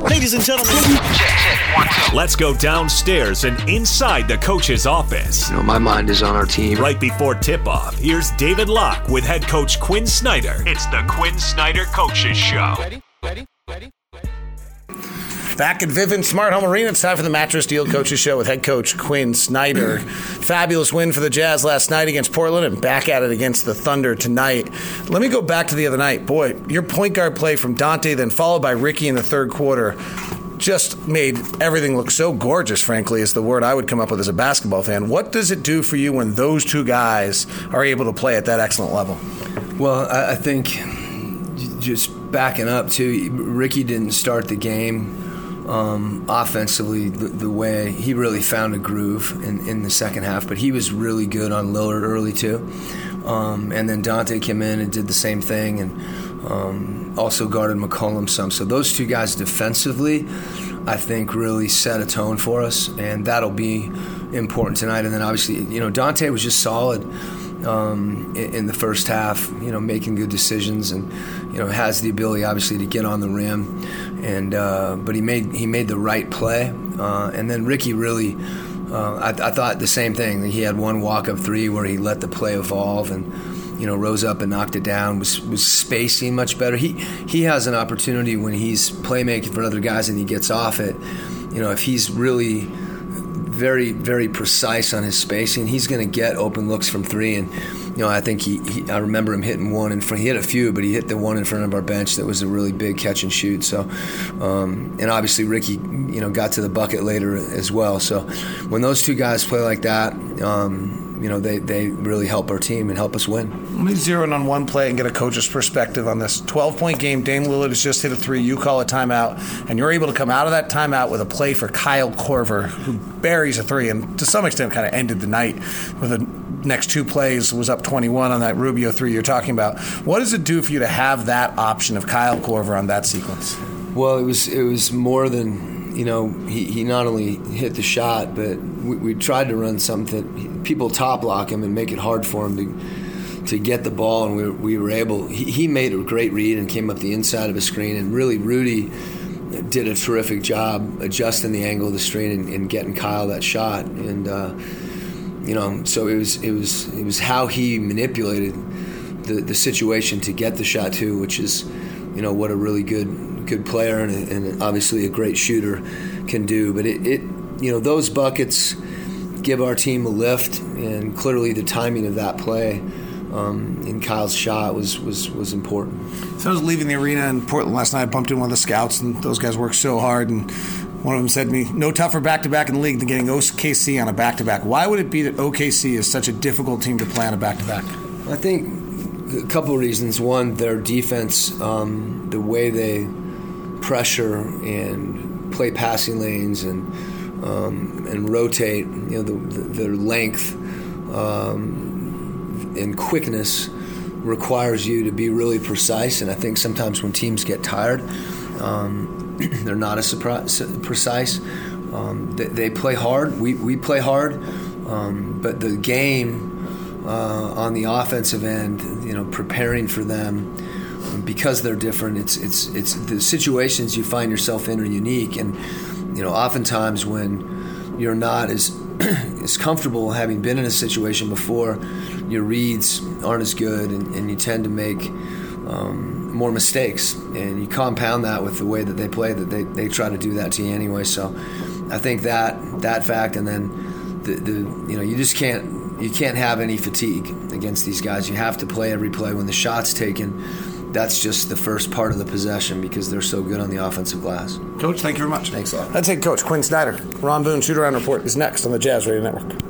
Ladies and gentlemen, let's go downstairs and inside the coach's office. You know, my mind is on our team. Right before tip off, here's David Locke with head coach Quin Snyder. It's the Quin Snyder Coaches Show. Ready? Back at Vivint Smart Home Arena, it's time for the Mattress Deal Coaches Show with head coach Quin Snyder. Fabulous win for the Jazz last night against Portland and back at it against the Thunder tonight. Let me go back to the other night. Boy, your point guard play from Dante, then followed by Ricky in the third quarter, just made everything look so gorgeous, frankly, is the word I would come up with as a basketball fan. What does it do for you when those two guys are able to play at that excellent level? Well, I think just backing up, too, Ricky didn't start the game um, offensively the, the, way he really found a groove in, in, the second half, but he was really good on Lillard early too. Um, and then Dante came in and did the same thing and um, also guarded McCollum some. So those two guys defensively, I think, really set a tone for us, and that'll be important tonight. And then obviously, you know, Dante was just solid. Um, in, in, the first half, you know, making good decisions, and you know, has the ability obviously to get on the rim and uh, but he made he made the right play, uh, and then Ricky really. Uh, I, I, thought the same thing. He had one walk up three where he let the play evolve and you know rose up and knocked it down. Was was spacing much better. He he has an opportunity when he's playmaking for other guys and he gets off it. You know if he's really very very precise on his spacing, he's going to get open looks from three and you know, I think he, he, I remember him hitting one in front. He hit a few, but he hit the one in front of our bench that was a really big catch and shoot. So, um, and obviously Ricky, you know, got to the bucket later as well. So, when those two guys play like that, um, you know, they, they really help our team and help us win. Let me zero in on one play and get a coach's perspective on this. 12 point game, Dame Lillard has just hit a three. You call a timeout, and you're able to come out of that timeout with a play for Kyle Korver, who buries a three and to some extent kind of ended the night with the next two plays was up 21 on that Rubio three you're talking about. What does it do for you to have that option of Kyle Korver on that sequence? Well, it was it was more than you know, he, he not only hit the shot, but we, we tried to run something. People top block him and make it hard for him to to get the ball, and we, we were able. He, he made a great read and came up the inside of a screen, and really Rudy did a terrific job adjusting the angle of the screen and, and getting Kyle that shot. And uh, you know, so it was it was it was how he manipulated the the situation to get the shot too, which is you know what a really good good player and, and obviously a great shooter can do. But it, it, you know, those buckets give our team a lift, and clearly the timing of that play um, in Kyle's shot was, was was important. So I was leaving the arena in Portland last night. I bumped in one of the scouts, and those guys worked so hard. And one of them said to me, "No tougher back to back in the league than getting OKC on a back to back." Why would it be that OKC is such a difficult team to play on a back to back? I think a couple of reasons. One, their defense, um, the way they pressure and play passing lanes and um, and rotate. You know, the, the, their length um, and quickness requires you to be really precise. And I think sometimes when teams get tired, um, they're not as precise. Um, they, they, play hard. We, we play hard, um, but the game. Uh, on the offensive end, you know, preparing for them, because they're different, it's it's it's the situations you find yourself in are unique, and you know, oftentimes when you're not as as comfortable having been in a situation before, your reads aren't as good, and, and you tend to make um, more mistakes, and you compound that with the way that they play. That they, they try to do that to you anyway. So, I think that that fact, and then the, the you know you just can't you can't have any fatigue against these guys. You have to play every play when the shot's taken that's just the first part of the possession because they're so good on the offensive glass. Coach, thank you very much. Thanks a lot. That's head coach Quin Snyder. Ron Boone, shoot around report is next on the Jazz Radio Network.